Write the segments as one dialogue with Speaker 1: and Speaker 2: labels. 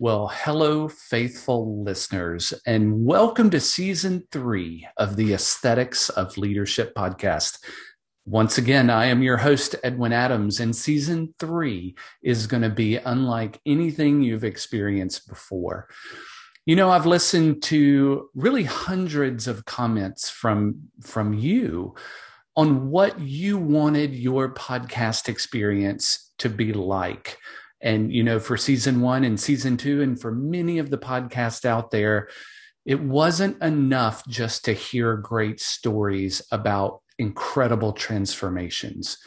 Speaker 1: Well, hello, faithful listeners, and welcome to season three of the Aesthetics of Leadership podcast. Once again, I am your host, Edwin Adams, and season three is going to be unlike anything you've experienced before. You know, I've listened to really hundreds of comments from, from you on what you wanted your podcast experience to be like. And, you know, for season one and season two, and for many of the podcasts out there, it wasn't enough just to hear great stories about incredible transformations.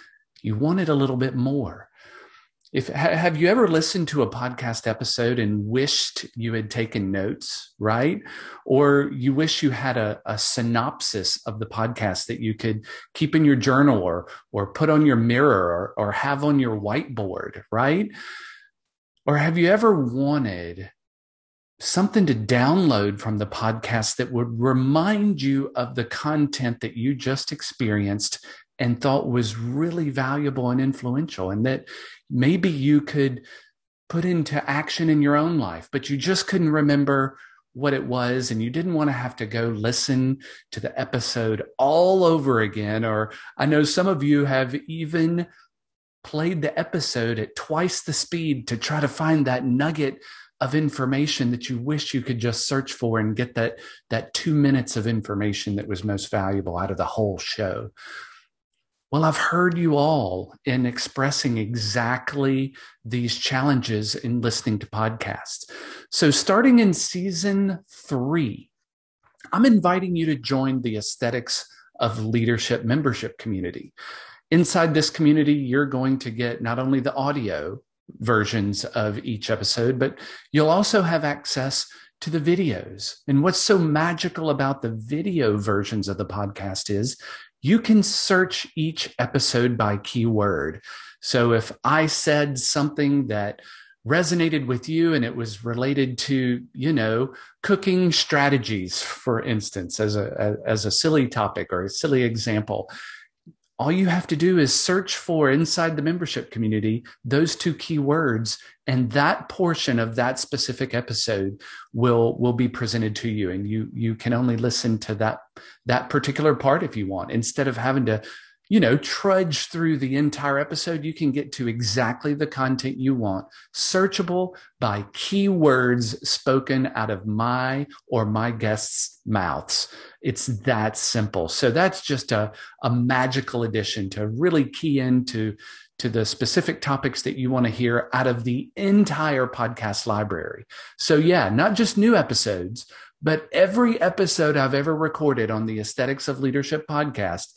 Speaker 1: You wanted a little bit more. If have you ever listened to a podcast episode and wished you had taken notes, right? Or you wish you had a, a synopsis of the podcast that you could keep in your journal or or put on your mirror or, or have on your whiteboard, right? Or have you ever wanted something to download from the podcast that would remind you of the content that you just experienced and thought was really valuable and influential, and that maybe you could put into action in your own life, but you just couldn't remember what it was and you didn't want to have to go listen to the episode all over again. Or I know some of you have even played the episode at twice the speed to try to find that nugget of information that you wish you could just search for and get that that 2 minutes of information that was most valuable out of the whole show. Well, I've heard you all in expressing exactly these challenges in listening to podcasts. So, starting in season three, I'm inviting you to join the Aesthetics of Leadership membership community. Inside this community, you're going to get not only the audio versions of each episode, but you'll also have access to the videos. And what's so magical about the video versions of the podcast is you can search each episode by keyword. So if I said something that resonated with you and it was related to you know cooking strategies for instance as a as a silly topic or a silly example all you have to do is search for inside the membership community those two keywords and that portion of that specific episode will will be presented to you and you you can only listen to that that particular part if you want instead of having to you know, trudge through the entire episode, you can get to exactly the content you want, searchable by keywords spoken out of my or my guests' mouths. It's that simple. So that's just a, a magical addition to really key into to the specific topics that you want to hear out of the entire podcast library. So yeah, not just new episodes, but every episode I've ever recorded on the Aesthetics of Leadership podcast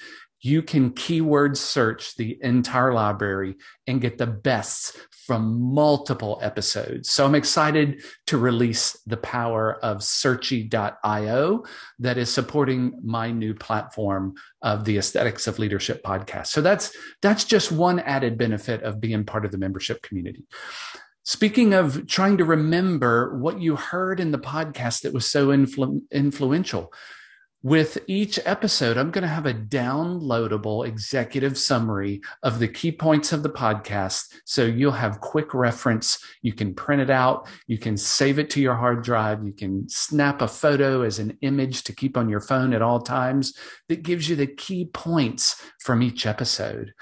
Speaker 1: you can keyword search the entire library and get the best from multiple episodes. So I'm excited to release the power of searchie.io that is supporting my new platform of the aesthetics of leadership podcast. So that's that's just one added benefit of being part of the membership community. Speaking of trying to remember what you heard in the podcast that was so influ- influential, with each episode, I'm going to have a downloadable executive summary of the key points of the podcast. So you'll have quick reference. You can print it out. You can save it to your hard drive. You can snap a photo as an image to keep on your phone at all times that gives you the key points from each episode.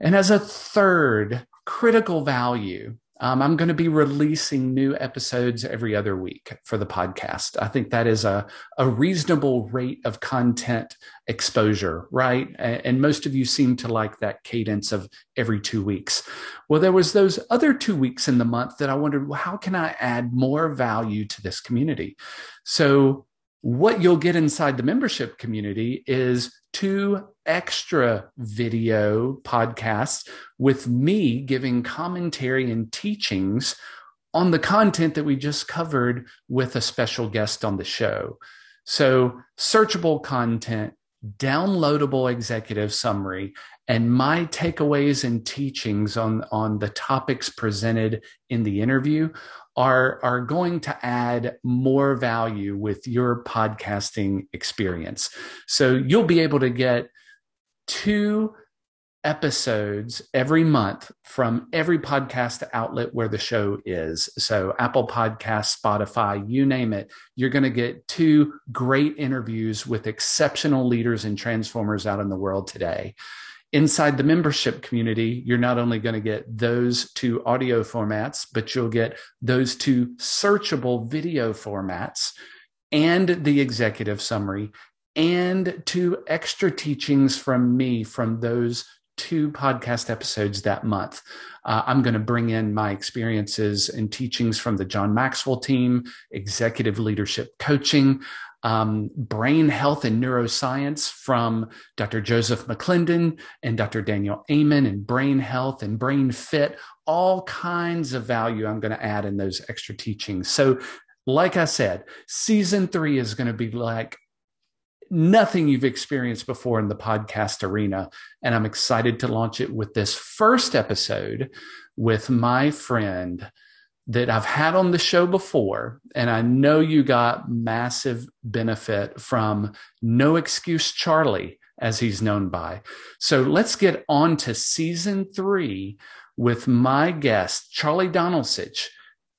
Speaker 1: And as a third critical value, um, I'm going to be releasing new episodes every other week for the podcast. I think that is a, a reasonable rate of content exposure, right? And most of you seem to like that cadence of every two weeks. Well, there was those other two weeks in the month that I wondered, well, how can I add more value to this community? So what you'll get inside the membership community is two extra video podcasts with me giving commentary and teachings on the content that we just covered with a special guest on the show. So, searchable content, downloadable executive summary, and my takeaways and teachings on, on the topics presented in the interview are, are going to add more value with your podcasting experience. So you'll be able to get two episodes every month from every podcast outlet where the show is. So, Apple Podcast, Spotify, you name it. You're going to get two great interviews with exceptional leaders and transformers out in the world today. Inside the membership community, you're not only going to get those two audio formats, but you'll get those two searchable video formats and the executive summary and two extra teachings from me from those two podcast episodes that month. Uh, I'm going to bring in my experiences and teachings from the John Maxwell team, executive leadership coaching, um, brain health and neuroscience from Dr. Joseph McClendon and Dr. Daniel Amen, and brain health and brain fit, all kinds of value I'm going to add in those extra teachings. So, like I said, season three is going to be like nothing you've experienced before in the podcast arena. And I'm excited to launch it with this first episode with my friend that I've had on the show before. And I know you got massive benefit from No Excuse Charlie, as he's known by. So let's get on to season three with my guest, Charlie Dolnosich.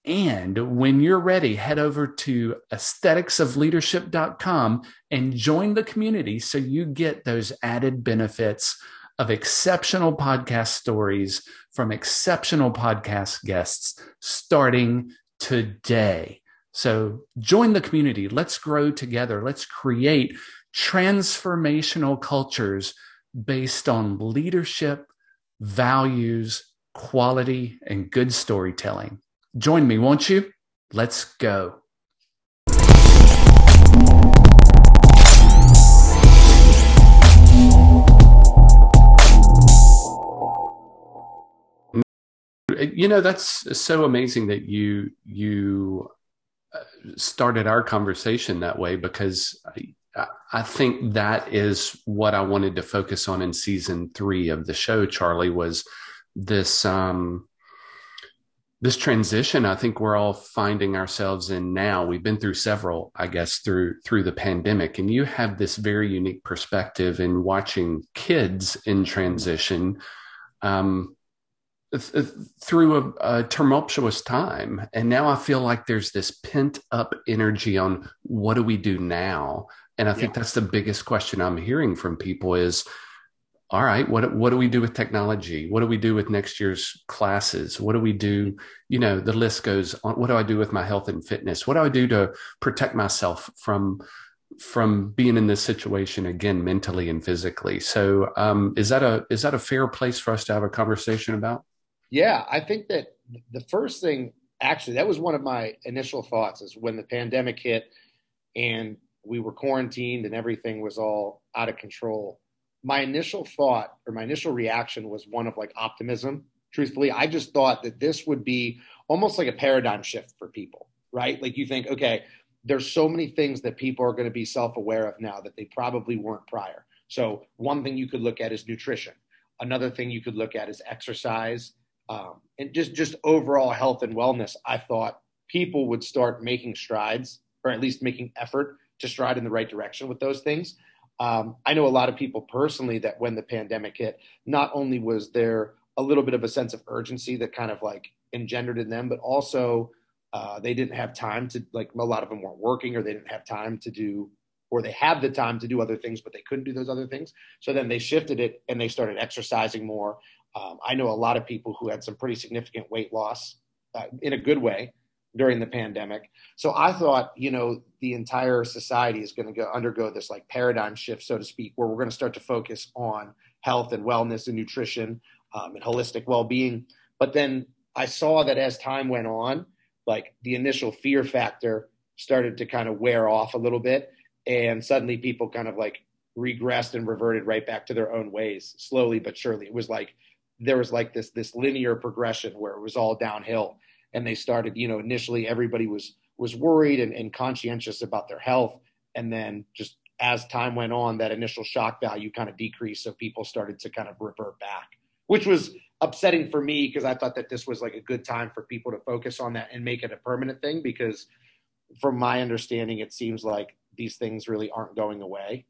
Speaker 1: And when you're ready, head over to aestheticsofleadership.com and join the community so you get those added benefits of exceptional podcast stories from exceptional podcast guests starting today. So join the community. Let's grow together. Let's create transformational cultures based on leadership, values, quality, and good storytelling. Join me, won't you? Let's go. You know, that's so amazing that you you uh, started our conversation that way because I, I think that is what I wanted to focus on in season three of the show. Charlie was this um, this transition i think we're all finding ourselves in now we've been through several i guess through through the pandemic and you have this very unique perspective in watching kids in transition um, through a, a, tumultuous time and now i feel like there's this pent up energy on what do we do now and i think yeah. that's the biggest question i'm hearing from people is all right, what what do we do with technology? What do we do with next year's classes? What do we do? You know, the list goes on. What do I do with my health and fitness? What do I do to protect myself from from being in this situation again, mentally and physically? So, um, is that a is that a fair place for us to have a conversation about?
Speaker 2: Yeah, I think that the first thing, actually, that was one of my initial thoughts, is when the pandemic hit and we were quarantined and everything was all out of control my initial thought or my initial reaction was one of like optimism. Truthfully, I just thought that this would be almost like a paradigm shift for people, right? Like you think, okay, there's so many things that people are going to be self aware of now that they probably weren't prior. So, one thing you could look at is nutrition. Another thing you could look at is exercise um, and just, just overall health and wellness. I thought people would start making strides or at least making effort to stride in the right direction with those things. Um, I know a lot of people personally that when the pandemic hit, not only was there a little bit of a sense of urgency that kind of like engendered in them, but also uh, they didn't have time to like a lot of them weren't working or they didn't have time to do or they had the time to do other things but they couldn't do those other things so then they shifted it and they started exercising more um, i know a lot of people who had some pretty significant weight loss uh, in a good way during the pandemic. So I thought, you know, the entire society is going to go undergo this like paradigm shift, so to speak, where we're going to start to focus on health and wellness and nutrition um, and holistic well-being. But then I saw that as time went on, like the initial fear factor started to kind of wear off a little bit, and suddenly people kind of like regressed and reverted right back to their own ways, slowly but surely. It was like there was like this this linear progression where it was all downhill. And they started you know initially everybody was was worried and, and conscientious about their health. And then just as time went on that initial shock value kind of decreased. So people started to kind of revert back which was upsetting for me because i thought that this was like a good time for people to focus on that and make it a permanent thing because from my understanding it seems like these things really aren't going away.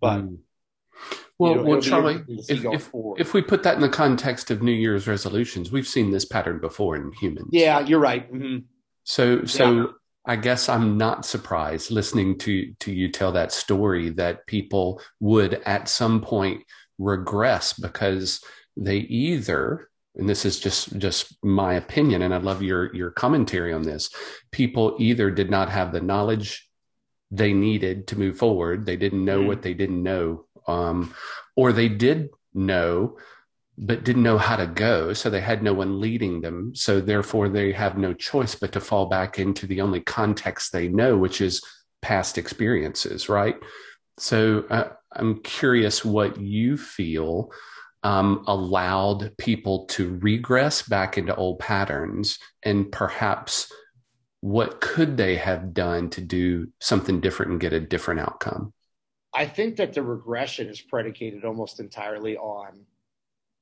Speaker 2: But mm.
Speaker 1: Well, you know, well, Charlie, if, if, if, we put that in the context of New Year's resolutions, we've seen this pattern before in humans.
Speaker 2: Yeah, you're right. Mm-hmm.
Speaker 1: So, so yeah. I guess I'm not surprised listening to to you tell that story that people would at some point regress because they either and this is just just my opinion and i love your your commentary on this people either did not have the knowledge they needed to move forward they didn't know mm-hmm. what they didn't know um, or they did know but didn't know how to go. So they had no one leading them. So therefore they have no choice but to fall back into the only context they know which is past experiences right? So uh, i'm curious what you feel um, allowed people to regress back into old patterns and perhaps what could they have done to do something different and get a different outcome
Speaker 2: i think that the regression is predicated almost entirely on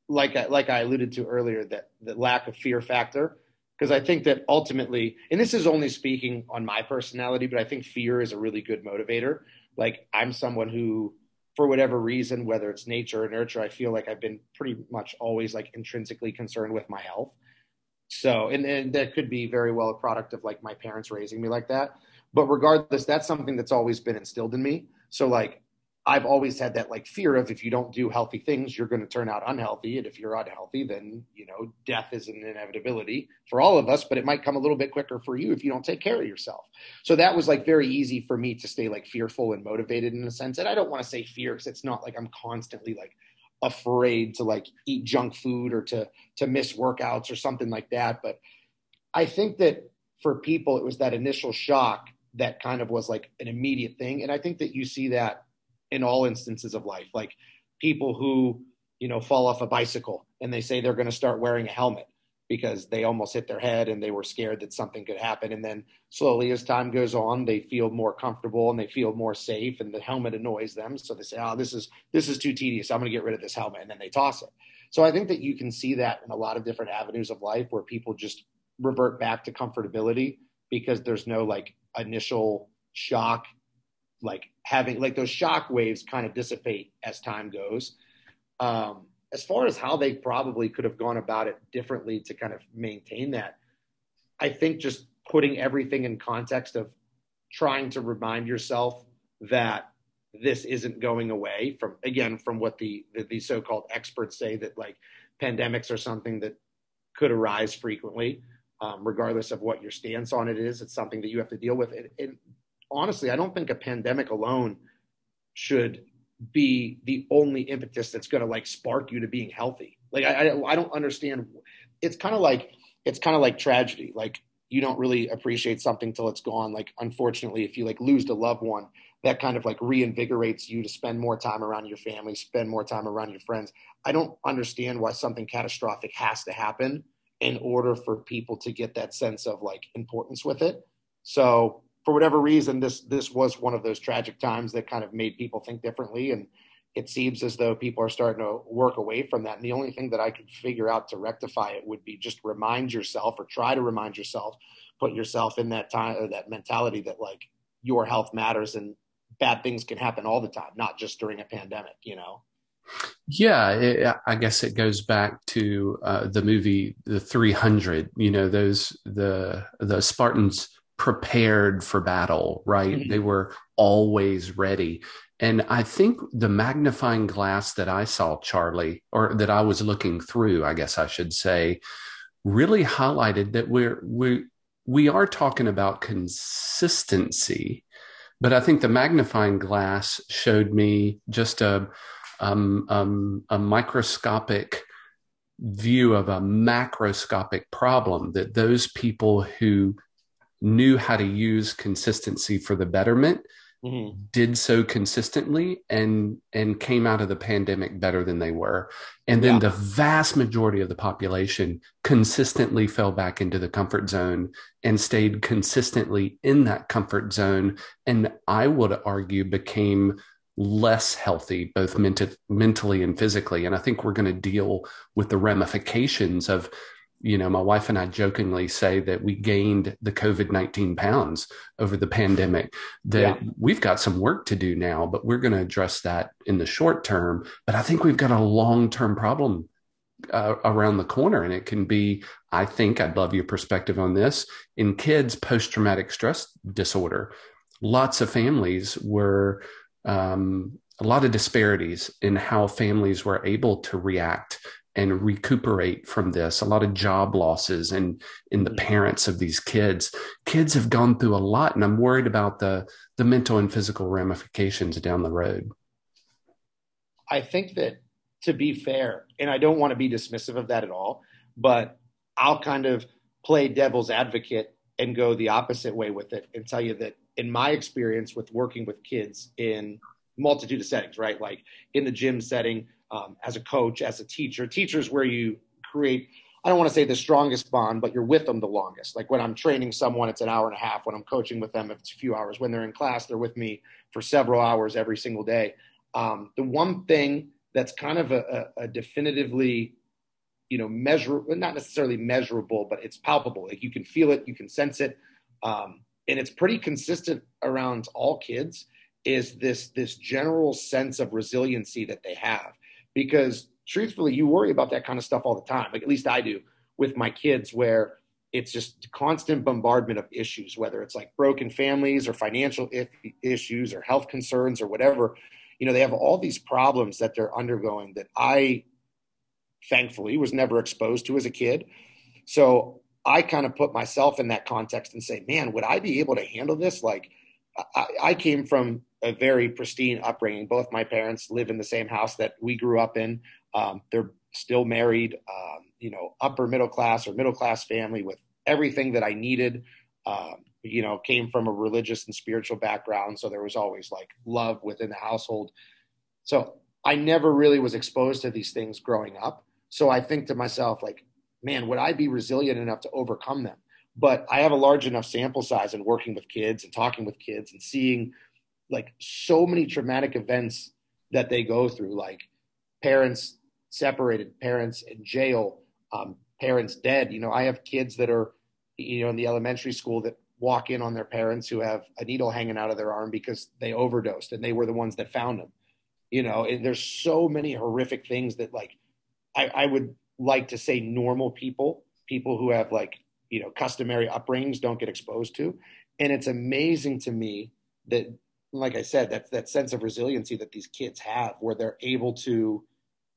Speaker 2: like I, like I alluded to earlier that the lack of fear factor because I think that ultimately and this is only speaking on my personality but I think fear is a really good motivator like I'm someone who for whatever reason, whether it's nature or nurture, I feel like I've been pretty much always like intrinsically concerned with my health. So, and, and that could be very well a product of like my parents raising me like that. But regardless, that's something that's always been instilled in me. So, like, I've always had that like fear of if you don't do healthy things, you're going to turn out unhealthy. And if you're unhealthy, then, you know, death is an inevitability for all of us, but it might come a little bit quicker for you if you don't take care of yourself. So that was like very easy for me to stay like fearful and motivated in a sense. And I don't want to say fear because it's not like I'm constantly like afraid to like eat junk food or to, to miss workouts or something like that. But I think that for people, it was that initial shock that kind of was like an immediate thing. And I think that you see that in all instances of life. Like people who, you know, fall off a bicycle and they say they're going to start wearing a helmet because they almost hit their head and they were scared that something could happen. And then slowly, as time goes on, they feel more comfortable and they feel more safe, and the helmet annoys them. So they say, "Oh, this is this is too tedious. I'm going to get rid of this helmet," and then they toss it. So I think that you can see that in a lot of different avenues of life where people just revert back to comfortability because there's no like initial shock like having like those shock waves kind of dissipate as time goes. Um, as far as how they probably could have gone about it differently to kind of maintain that, I think just putting everything in context of trying to remind yourself that this isn't going away from again from what the the, the so-called experts say that like pandemics are something that could arise frequently um, regardless of what your stance on it is it's something that you have to deal with and, and honestly, I don't think a pandemic alone should be the only impetus that's going to like spark you to being healthy. Like I, I, I don't understand. It's kind of like it's kind of like tragedy. Like you don't really appreciate something till it's gone. Like unfortunately, if you like lose a loved one, that kind of like reinvigorates you to spend more time around your family, spend more time around your friends. I don't understand why something catastrophic has to happen in order for people to get that sense of like importance with it. So for whatever reason, this this was one of those tragic times that kind of made people think differently, and it seems as though people are starting to work away from that. And the only thing that I could figure out to rectify it would be just remind yourself, or try to remind yourself, put yourself in that time or that mentality that like your health matters and bad things can happen all the time, not just during a pandemic. You know.
Speaker 1: Yeah, it, I guess it goes back to uh, the movie The 300. You know, those the the Spartans prepared for battle, right? Mm-hmm. They were always ready. And I think the magnifying glass that I saw, Charlie, or that I was looking through, I guess I should say, really highlighted that we're we we are talking about consistency, but I think the magnifying glass showed me just a um, um, a microscopic view of a macroscopic problem that those people who knew how to use consistency for the betterment mm-hmm. did so consistently and and came out of the pandemic better than they were and then yeah. the vast majority of the population consistently fell back into the comfort zone and stayed consistently in that comfort zone and i would argue became less healthy both ment- mentally and physically and i think we're going to deal with the ramifications of you know, my wife and I jokingly say that we gained the COVID 19 pounds over the pandemic, that yeah. we've got some work to do now, but we're going to address that in the short term. But I think we've got a long term problem uh, around the corner. And it can be, I think, I'd love your perspective on this in kids post traumatic stress disorder. Lots of families were, um, a lot of disparities in how families were able to react and recuperate from this. A lot of job losses and in the parents of these kids. Kids have gone through a lot and i'm worried about the the mental and physical ramifications down the road.
Speaker 2: I think that to be fair and i don't want to be dismissive of that at all but i'll kind of play devil's advocate and go the opposite way with it and tell you that in my experience with working with kids in multitude of settings right? Like in the gym setting um, as a coach, as a teacher. Teachers where you create, I don't want to say the strongest bond, but you're with them the longest. Like when I'm training someone, it's an hour and a half. When I'm coaching with them, it's a few hours. When they're in class, they're with me for several hours every single day. Um, the one thing that's kind of a, a, a definitively you know measurable not necessarily measurable but it's palpable like you can feel it you can sense it um, and it's pretty consistent around all kids is this this general sense of resiliency that they have because truthfully, you worry about that kind of stuff all the time. Like at least I do with my kids, where it's just constant bombardment of issues, whether it's like broken families or financial issues or health concerns or whatever. You know, they have all these problems that they're undergoing that I thankfully was never exposed to as a kid. So I kind of put myself in that context and say, man, would I be able to handle this? Like, I, I came from a very pristine upbringing. Both my parents live in the same house that we grew up in. Um, they're still married, um, you know, upper middle class or middle class family with everything that I needed. Um, you know, came from a religious and spiritual background, so there was always like love within the household. So I never really was exposed to these things growing up. So I think to myself, like, man, would I be resilient enough to overcome them? But I have a large enough sample size and working with kids and talking with kids and seeing like so many traumatic events that they go through, like parents separated, parents in jail, um, parents dead. You know, I have kids that are, you know, in the elementary school that walk in on their parents who have a needle hanging out of their arm because they overdosed and they were the ones that found them. You know, and there's so many horrific things that like I, I would like to say normal people, people who have like, you know, customary upbringings don't get exposed to. And it's amazing to me that like I said, that that sense of resiliency that these kids have, where they're able to,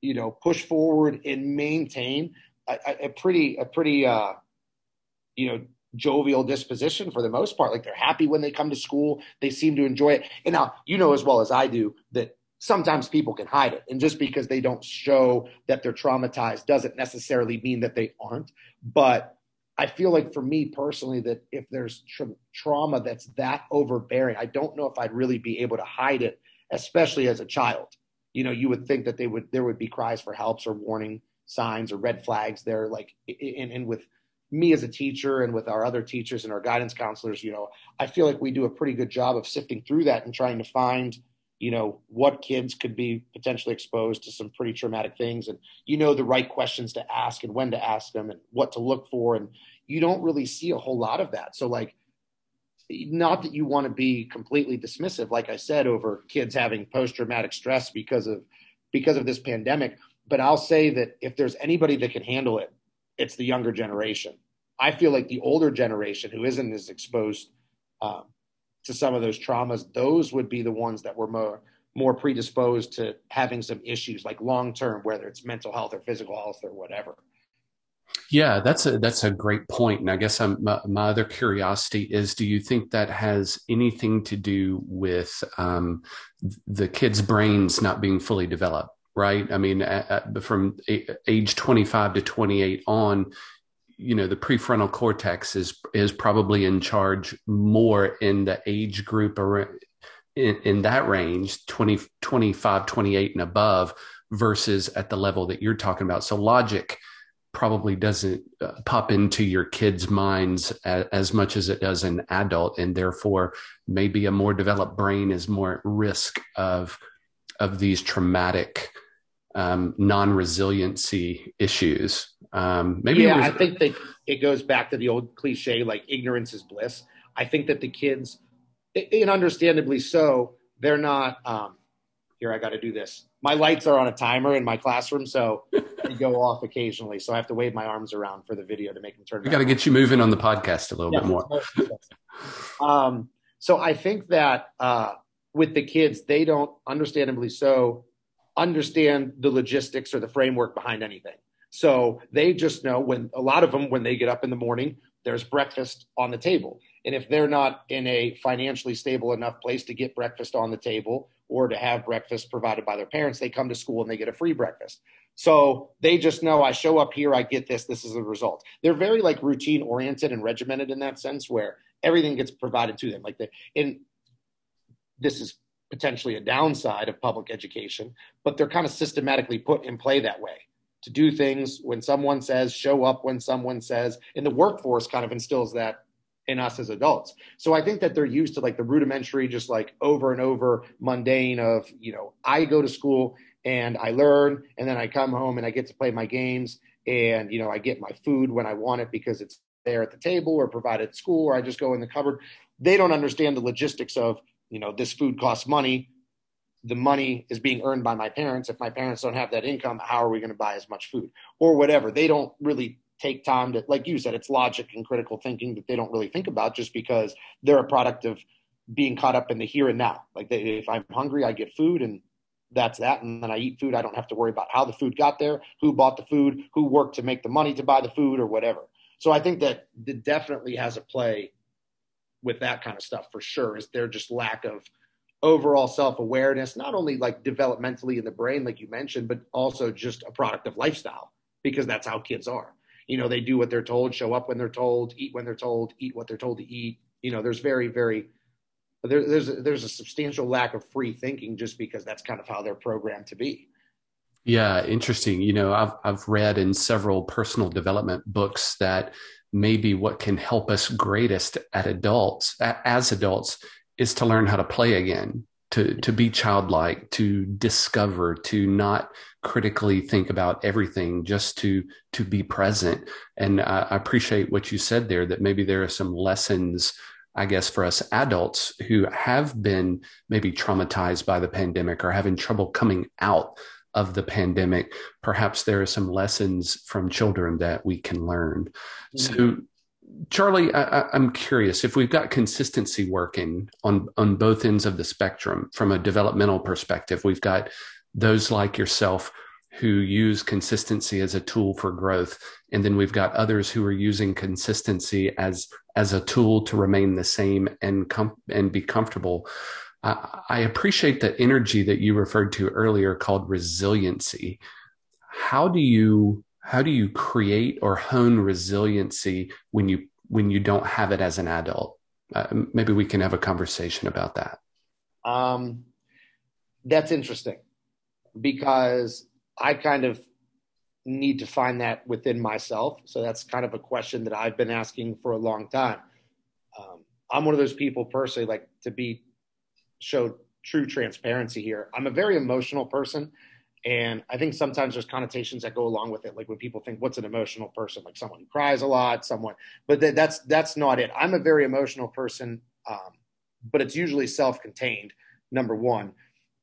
Speaker 2: you know, push forward and maintain a, a pretty a pretty uh, you know jovial disposition for the most part. Like they're happy when they come to school. They seem to enjoy it. And now you know as well as I do that sometimes people can hide it, and just because they don't show that they're traumatized doesn't necessarily mean that they aren't. But I feel like for me personally, that if there's tra- trauma that's that overbearing, I don't know if I'd really be able to hide it, especially as a child. You know, you would think that they would there would be cries for helps or warning signs or red flags there. Like, and, and with me as a teacher and with our other teachers and our guidance counselors, you know, I feel like we do a pretty good job of sifting through that and trying to find you know what kids could be potentially exposed to some pretty traumatic things. And you know the right questions to ask and when to ask them and what to look for. And you don't really see a whole lot of that. So like not that you want to be completely dismissive like i said over kids having post traumatic stress because of because of this pandemic. But i'll say that if there's anybody that can handle it it's the younger generation. I feel like the older generation who isn't as exposed um, to some of those traumas, those would be the ones that were more more predisposed to having some issues like long term, whether it's mental health or physical health or whatever.
Speaker 1: Yeah, that's a that's a great point. And I guess I'm, my, my other curiosity is: Do you think that has anything to do with um, the kids' brains not being fully developed? Right. I mean, at, at, from age 25 to 28 on, you know the prefrontal cortex is is probably in charge more in the age group or in, in that range 20 25 28 and above versus at the level that you're talking about so logic probably doesn't uh, pop into your kids minds as, much as it does an adult and therefore maybe a more developed brain is more at risk of of these traumatic um, non-resiliency issues. Um, maybe
Speaker 2: yeah, I think that it goes back to the old cliche, like ignorance is bliss. I think that the kids, and understandably so, they're not. Um, here, I got to do this. My lights are on a timer in my classroom, so they go off occasionally. So I have to wave my arms around for the video to make them turn.
Speaker 1: We got to get you moving on the podcast a little yeah, bit more.
Speaker 2: um, so I think that uh, with the kids, they don't, understandably so, understand the logistics or the framework behind anything. So they just know when a lot of them, when they get up in the morning, there's breakfast on the table. And if they're not in a financially stable enough place to get breakfast on the table or to have breakfast provided by their parents, they come to school and they get a free breakfast. So they just know I show up here, I get this, this is the result. They're very like routine oriented and regimented in that sense where everything gets provided to them. Like the in this is potentially a downside of public education, but they're kind of systematically put in play that way to do things when someone says, show up when someone says, and the workforce kind of instills that in us as adults. So I think that they're used to like the rudimentary, just like over and over mundane of, you know, I go to school and I learn and then I come home and I get to play my games and, you know, I get my food when I want it because it's there at the table or provided at school or I just go in the cupboard. They don't understand the logistics of, you know, this food costs money. The money is being earned by my parents. If my parents don't have that income, how are we going to buy as much food or whatever? They don't really take time to, like you said, it's logic and critical thinking that they don't really think about just because they're a product of being caught up in the here and now. Like they, if I'm hungry, I get food and that's that. And then I eat food. I don't have to worry about how the food got there, who bought the food, who worked to make the money to buy the food or whatever. So I think that it definitely has a play with that kind of stuff for sure. Is there just lack of overall self awareness, not only like developmentally in the brain, like you mentioned, but also just a product of lifestyle because that's how kids are. You know, they do what they're told, show up when they're told, eat when they're told, eat what they're told to eat. You know, there's very, very there, there's a, there's a substantial lack of free thinking just because that's kind of how they're programmed to be.
Speaker 1: Yeah, interesting. You know, I've I've read in several personal development books that maybe what can help us greatest at adults as adults is to learn how to play again, to to be childlike, to discover, to not critically think about everything, just to to be present. And I, I appreciate what you said there. That maybe there are some lessons I guess, for us adults who have been maybe traumatized by the pandemic or having trouble coming out of the pandemic, perhaps there are some lessons from children that we can learn. Mm-hmm. So, Charlie, I, am curious if we've got consistency working on on both ends of the spectrum from a developmental perspective. We've got those like yourself who use consistency as a tool for growth, and then we've got others who are using consistency as as a tool to remain the same and com- and be comfortable. I appreciate the energy that you referred to earlier called resiliency. How do you how do you create or hone resiliency when you when you don't have it as an adult? Uh, maybe we can have a conversation about that. Um,
Speaker 2: that's interesting because I kind of need to find that within myself. So that's kind of a question that I've been asking for a long time. Um, I'm one of those people personally, like to be show true transparency here. I'm a very emotional person. And I think sometimes there's connotations that go along with it. Like when people think, what's an emotional person? Like someone who cries a lot, someone, but th- that's, that's not it. I'm a very emotional person. Um, but it's usually self-contained, number one.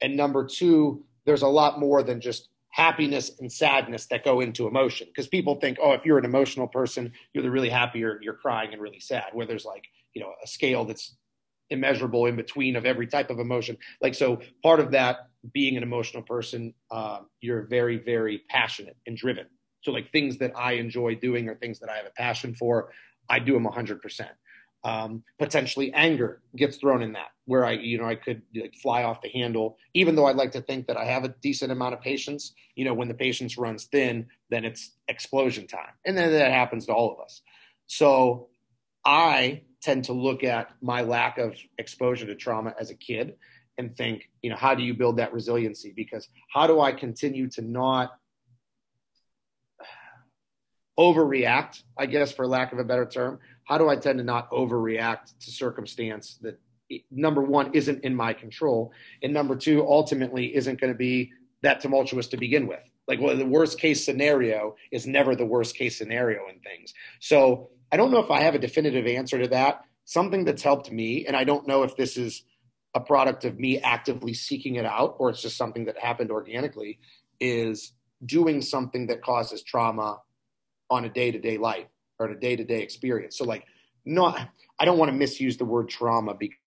Speaker 2: And number two, there's a lot more than just happiness and sadness that go into emotion. Because people think, oh, if you're an emotional person, you're the really happy or you're crying and really sad, where there's like, you know, a scale that's immeasurable in between of every type of emotion. Like, so part of that being an emotional person, uh, you're very, very passionate and driven. So, like, things that I enjoy doing or things that I have a passion for, I do them 100%. Um, potentially anger gets thrown in that where I, you know, I could like, fly off the handle, even though I'd like to think that I have a decent amount of patience. You know, when the patience runs thin, then it's explosion time. And then that happens to all of us. So I tend to look at my lack of exposure to trauma as a kid and think, you know, how do you build that resiliency? Because how do I continue to not overreact, I guess, for lack of a better term? How do I tend to not overreact to circumstance that number one isn't in my control, and number two ultimately isn't going to be that tumultuous to begin with. Like, well, the worst case scenario is never the worst case scenario in things. So I don't know if I have a definitive answer to that. Something that's helped me, and I don't know if this is a product of me actively seeking it out or it's just something that happened organically, is doing something that causes trauma on a day to day life or a day to day experience. So, like, not, I don't want to misuse the word trauma because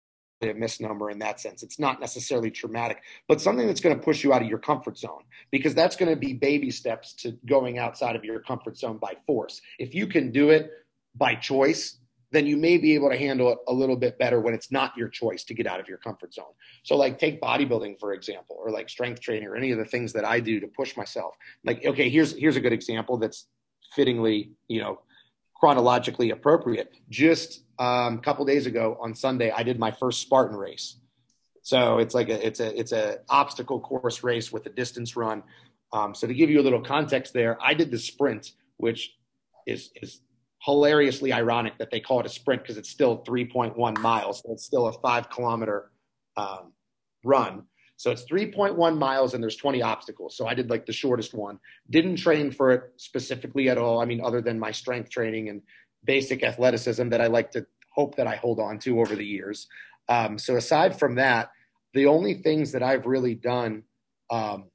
Speaker 2: a misnomer in that sense. It's not necessarily traumatic, but something that's going to push you out of your comfort zone because that's going to be baby steps to going outside of your comfort zone by force. If you can do it by choice, then you may be able to handle it a little bit better when it's not your choice to get out of your comfort zone. So, like, take bodybuilding for example, or like strength training, or any of the things that I do to push myself. Like, okay, here's here's a good example that's fittingly, you know, chronologically appropriate. Just um, a couple days ago on Sunday, I did my first Spartan race. So it's like a it's a it's a obstacle course race with a distance run. Um, so to give you a little context there, I did the sprint, which is is hilariously ironic that they call it a sprint because it's still 3.1 miles. So it's still a five kilometer um, run. So it's 3.1 miles and there's 20 obstacles. So I did like the shortest one. Didn't train for it specifically at all. I mean, other than my strength training and basic athleticism that I like to hope that I hold on to over the years. Um, so aside from that, the only things that I've really done um,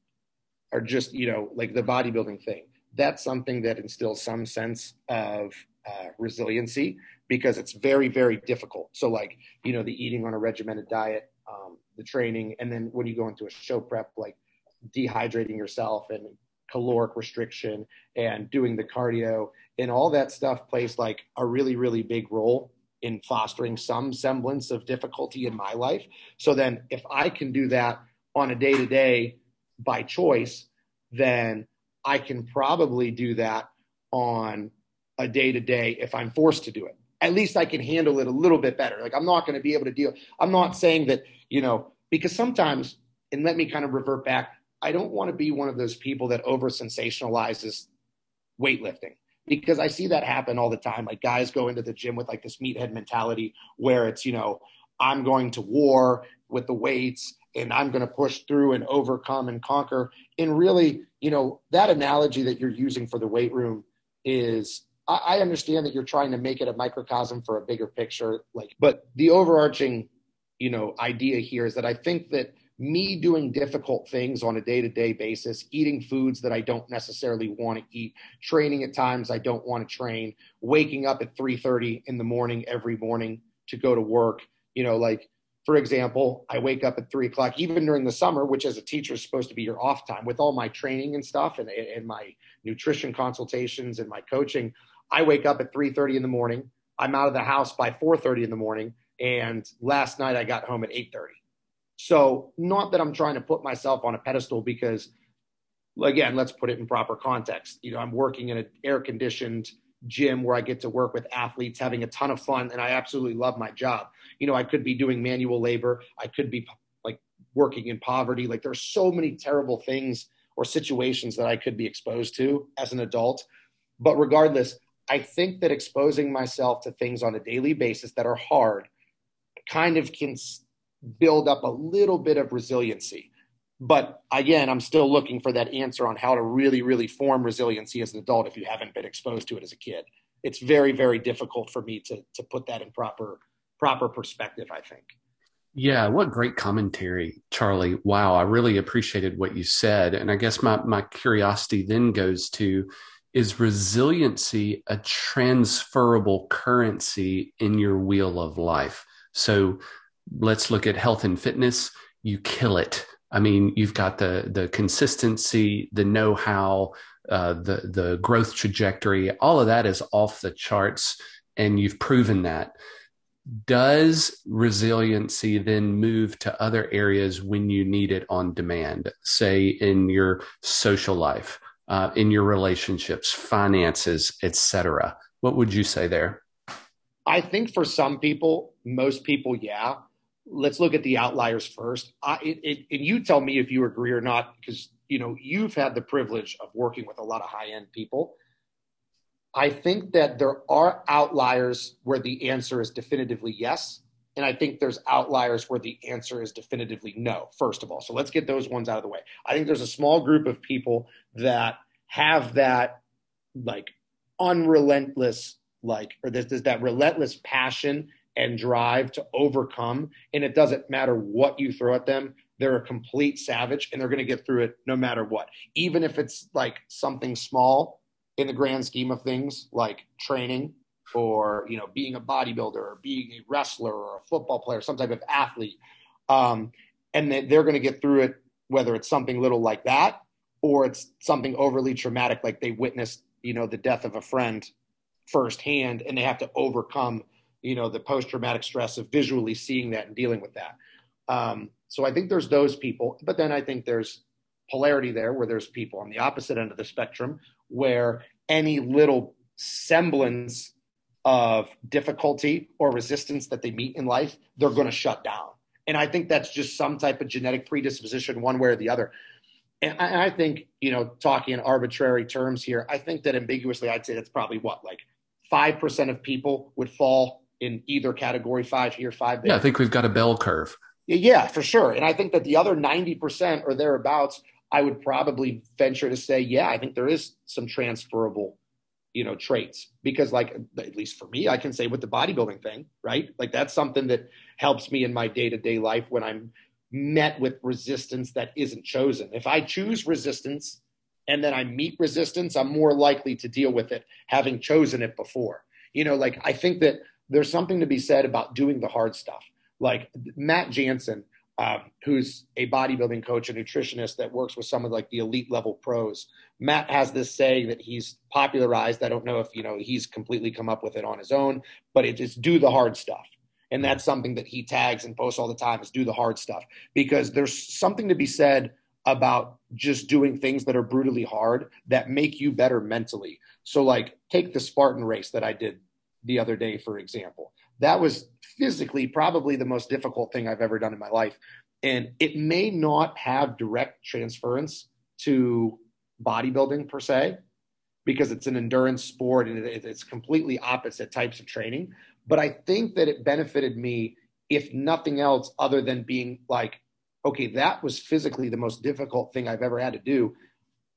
Speaker 2: are just, you know, like the bodybuilding thing. That's something that instills some sense of uh, resiliency because it's very, very difficult. So, like, you know, the eating on a regimented diet, um, the training, and then when you go into a show prep, like dehydrating yourself and caloric restriction and doing the cardio and all that stuff plays like a really, really big role in fostering some semblance of difficulty in my life. So then, if I can do that on a day to day by choice, then I can probably do that on a day to day if I'm forced to do it. At least I can handle it a little bit better. Like I'm not going to be able to deal. I'm not saying that, you know, because sometimes, and let me kind of revert back, I don't want to be one of those people that over sensationalizes weightlifting because I see that happen all the time. Like guys go into the gym with like this meathead mentality where it's, you know, I'm going to war with the weights and I'm going to push through and overcome and conquer. And really, you know, that analogy that you're using for the weight room is I, understand that you're trying to make it a microcosm for a bigger picture, like, but the overarching, you know, idea here is that I think that me doing difficult things on a day-to-day basis, eating foods that I don't necessarily want to eat, training at times I don't want to train, waking up at 3:30 in the morning every morning to go to work, you know, like for example, I wake up at three o'clock, even during the summer, which as a teacher is supposed to be your off time with all my training and stuff and, and my nutrition consultations and my coaching. I wake up at 3:30 in the morning. I'm out of the house by 4:30 in the morning, and last night I got home at 8:30. So, not that I'm trying to put myself on a pedestal because again, let's put it in proper context. You know, I'm working in an air-conditioned gym where I get to work with athletes, having a ton of fun, and I absolutely love my job. You know, I could be doing manual labor, I could be like working in poverty. Like there's so many terrible things or situations that I could be exposed to as an adult. But regardless, I think that exposing myself to things on a daily basis that are hard kind of can build up a little bit of resiliency. But again, I'm still looking for that answer on how to really, really form resiliency as an adult if you haven't been exposed to it as a kid. It's very, very difficult for me to to put that in proper proper perspective, I think.
Speaker 1: Yeah, what great commentary, Charlie. Wow, I really appreciated what you said. And I guess my, my curiosity then goes to is resiliency a transferable currency in your wheel of life? So let's look at health and fitness. You kill it. I mean, you've got the the consistency, the know-how, uh, the the growth trajectory. All of that is off the charts, and you've proven that. Does resiliency then move to other areas when you need it on demand? Say in your social life, uh, in your relationships, finances, etc. What would you say there?
Speaker 2: I think for some people, most people, yeah. Let's look at the outliers first. I, it, it, and you tell me if you agree or not, because you know you've had the privilege of working with a lot of high end people. I think that there are outliers where the answer is definitively yes, And I think there's outliers where the answer is definitively no, first of all. So let's get those ones out of the way. I think there's a small group of people that have that like unrelentless, like, or there's, there's that relentless passion and drive to overcome. And it doesn't matter what you throw at them, they're a complete savage and they're going to get through it no matter what. Even if it's like something small in the grand scheme of things, like training or you know being a bodybuilder or being a wrestler or a football player, some type of athlete, um, and they're going to get through it whether it's something little like that or it's something overly traumatic like they witnessed you know the death of a friend firsthand and they have to overcome you know the post traumatic stress of visually seeing that and dealing with that. Um, so I think there's those people, but then I think there's polarity there where there's people on the opposite end of the spectrum where any little semblance of difficulty or resistance that they meet in life, they're going to shut down. And I think that's just some type of genetic predisposition, one way or the other. And I, think, you know, talking in arbitrary terms here, I think that ambiguously, I'd say that's probably what, like 5% of people would fall in either category, five here, five there.
Speaker 1: Yeah, I think we've got a bell curve.
Speaker 2: Yeah, for sure. And I think that the other 90% or thereabouts, I would probably venture to say, yeah, I think there is some transferable you know traits because like at least for me i can say with the bodybuilding thing right like that's something that helps me in my day-to-day life when i'm met with resistance that isn't chosen if i choose resistance and then i meet resistance i'm more likely to deal with it having chosen it before you know like i think that there's something to be said about doing the hard stuff like matt jansen um, who's a bodybuilding coach, a nutritionist that works with some of like the elite level pros. Matt has this saying that he's popularized. I don't know if you know he's completely come up with it on his own, but it is do the hard stuff. And that's something that he tags and posts all the time is do the hard stuff because there's something to be said about just doing things that are brutally hard that make you better mentally. So like take the Spartan race that I did the other day, for example. That was physically probably the most difficult thing I've ever done in my life. And it may not have direct transference to bodybuilding per se, because it's an endurance sport and it's completely opposite types of training. But I think that it benefited me, if nothing else, other than being like, okay, that was physically the most difficult thing I've ever had to do.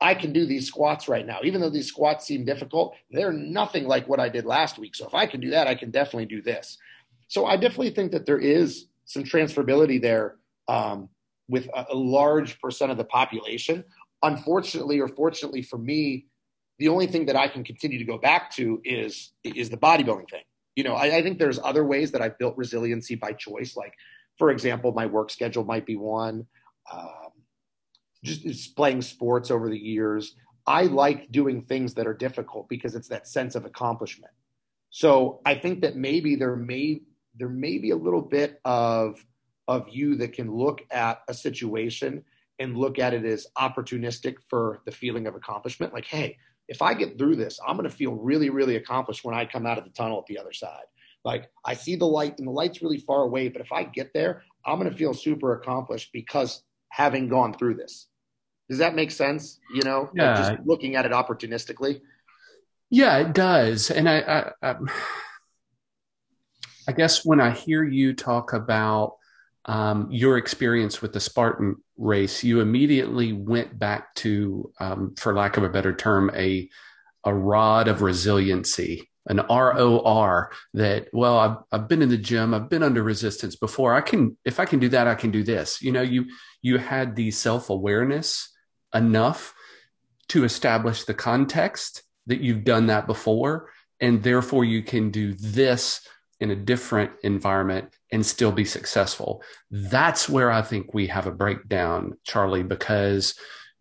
Speaker 2: I can do these squats right now. Even though these squats seem difficult, they're nothing like what I did last week. So if I can do that, I can definitely do this. So I definitely think that there is some transferability there um, with a, a large percent of the population. Unfortunately, or fortunately for me, the only thing that I can continue to go back to is is the bodybuilding thing. You know, I, I think there's other ways that I've built resiliency by choice. Like, for example, my work schedule might be one. Um, just playing sports over the years. I like doing things that are difficult because it's that sense of accomplishment. So I think that maybe there may there may be a little bit of of you that can look at a situation and look at it as opportunistic for the feeling of accomplishment. Like, hey, if I get through this, I'm going to feel really, really accomplished when I come out of the tunnel at the other side. Like, I see the light and the light's really far away, but if I get there, I'm going to feel super accomplished because having gone through this. Does that make sense? You know,
Speaker 1: yeah.
Speaker 2: Like just looking at it opportunistically.
Speaker 1: Yeah, it does. And I, I, I, I guess when I hear you talk about um, your experience with the Spartan race, you immediately went back to, um, for lack of a better term, a a rod of resiliency, an ROR. That well, I've I've been in the gym, I've been under resistance before. I can, if I can do that, I can do this. You know, you you had the self awareness enough to establish the context that you've done that before, and therefore you can do this in a different environment and still be successful. That's where I think we have a breakdown, Charlie, because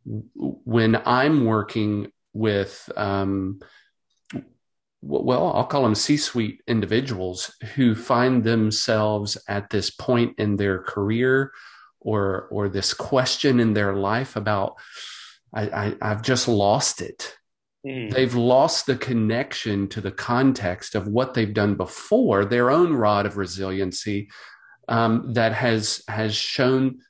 Speaker 1: when I'm working with, um, well, I'll call them C suite individuals who find themselves at this point in their career or, or this question in their life about, I, I, I've just lost it. Mm. They've lost the connection to the context of what they've done before, their own rod of resiliency um, that has has shown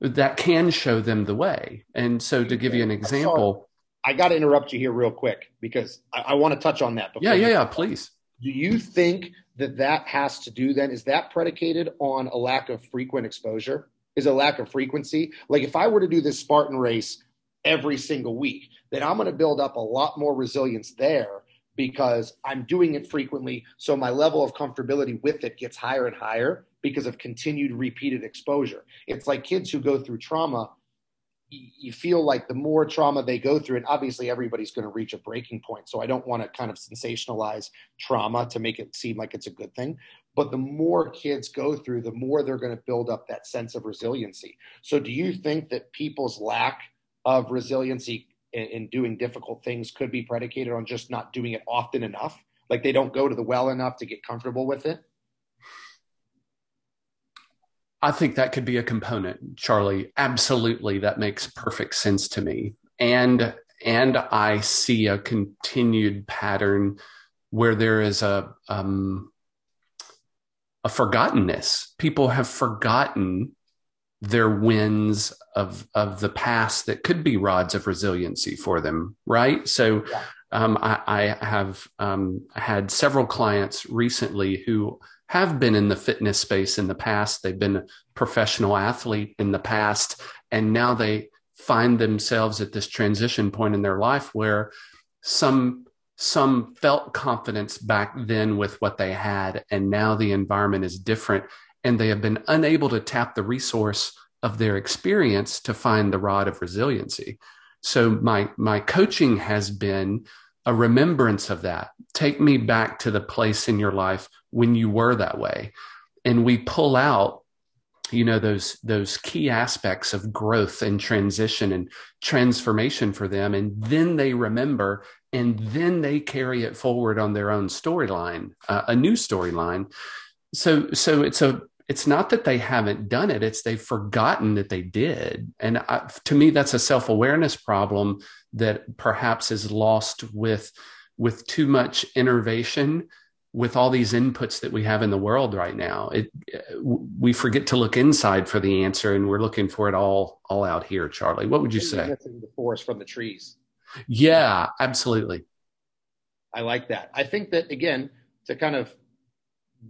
Speaker 1: that can show them the way. And so, to give you an example,
Speaker 2: I got to interrupt you here real quick because I, I want to touch on that.
Speaker 1: Yeah, yeah, yeah. Please.
Speaker 2: Do you think that that has to do then? Is that predicated on a lack of frequent exposure? Is a lack of frequency? Like if I were to do this Spartan race every single week, then I'm going to build up a lot more resilience there because I'm doing it frequently. So my level of comfortability with it gets higher and higher because of continued repeated exposure. It's like kids who go through trauma you feel like the more trauma they go through, and obviously everybody's going to reach a breaking point. So I don't want to kind of sensationalize trauma to make it seem like it's a good thing. But the more kids go through, the more they're going to build up that sense of resiliency. So do you think that people's lack of resiliency in, in doing difficult things could be predicated on just not doing it often enough? Like they don't go to the well enough to get comfortable with it?
Speaker 1: I think that could be a component, Charlie. Absolutely, that makes perfect sense to me. And and I see a continued pattern where there is a um, a forgottenness. People have forgotten their wins of of the past that could be rods of resiliency for them, right? So, yeah. um, I, I, have um, had several clients recently who have been in the fitness space in the past. They've been a professional athlete in the past, and now they find themselves at this transition point in their life where some some felt confidence back then with what they had and now the environment is different and they have been unable to tap the resource of their experience to find the rod of resiliency. So my my coaching has been a remembrance of that. Take me back to the place in your life when you were that way. And we pull out you know those those key aspects of growth and transition and transformation for them. And then they remember and then they carry it forward on their own storyline uh, a new storyline so so it's a it's not that they haven't done it it's they've forgotten that they did. And I, to me that's a self-awareness problem that perhaps is lost with with too much innovation with all these inputs that we have in the world right now. It we forget to look inside for the answer and we're looking for it all all out here charlie. What would you say?
Speaker 2: the forest from the trees.
Speaker 1: Yeah absolutely.
Speaker 2: I like that. I think that again to kind of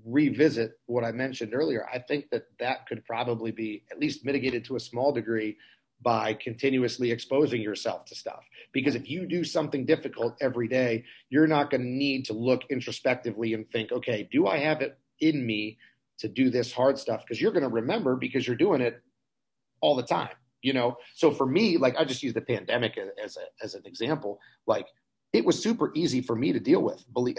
Speaker 2: revisit what i mentioned earlier i think that that could probably be at least mitigated to a small degree by continuously exposing yourself to stuff. Because if you do something difficult every day, you're not going to need to look introspectively and think, okay, do I have it in me to do this hard stuff? Because you're going to remember because you're doing it all the time, you know? So for me, like I just use the pandemic as, a, as an example, like it was super easy for me to deal with, believe,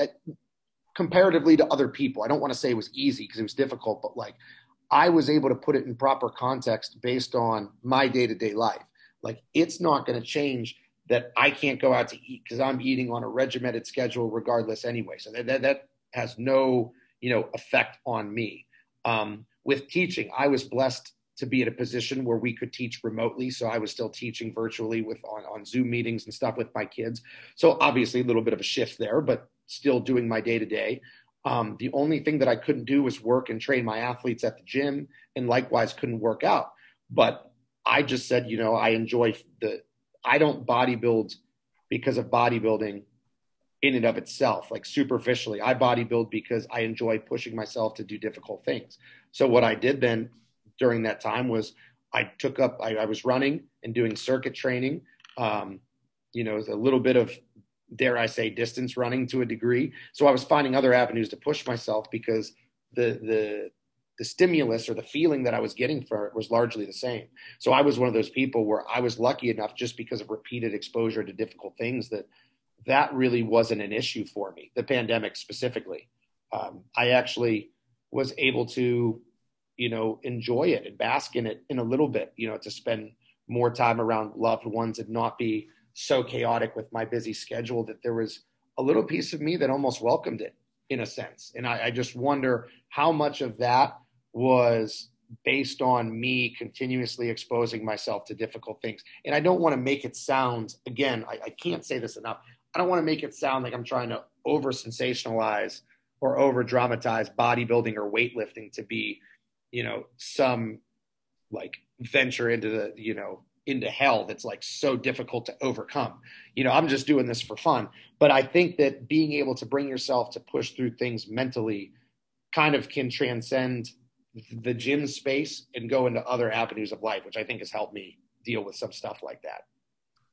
Speaker 2: comparatively to other people. I don't want to say it was easy because it was difficult, but like I was able to put it in proper context based on my day to day life. Like it's not going to change that I can't go out to eat because I'm eating on a regimented schedule regardless anyway. So that, that, that has no, you know, effect on me. Um, with teaching, I was blessed to be in a position where we could teach remotely. So I was still teaching virtually with on, on Zoom meetings and stuff with my kids. So obviously a little bit of a shift there, but still doing my day to day. The only thing that I couldn't do was work and train my athletes at the gym, and likewise couldn't work out. But I just said, you know, I enjoy the. I don't bodybuild because of bodybuilding in and of itself, like superficially. I bodybuild because I enjoy pushing myself to do difficult things. So what I did then during that time was I took up. I, I was running and doing circuit training. Um, you know, a little bit of dare I say, distance running to a degree. So I was finding other avenues to push myself because the the the stimulus or the feeling that I was getting for it was largely the same. So I was one of those people where I was lucky enough just because of repeated exposure to difficult things that that really wasn't an issue for me. The pandemic specifically, um, I actually was able to, you know, enjoy it and bask in it in a little bit. You know, to spend more time around loved ones and not be so chaotic with my busy schedule that there was a little piece of me that almost welcomed it in a sense. And I, I just wonder how much of that was based on me continuously exposing myself to difficult things. And I don't want to make it sound, again, I, I can't say this enough. I don't want to make it sound like I'm trying to over sensationalize or over dramatize bodybuilding or weightlifting to be, you know, some like venture into the, you know, into hell that's like so difficult to overcome. You know, I'm just doing this for fun. But I think that being able to bring yourself to push through things mentally kind of can transcend the gym space and go into other avenues of life, which I think has helped me deal with some stuff like that.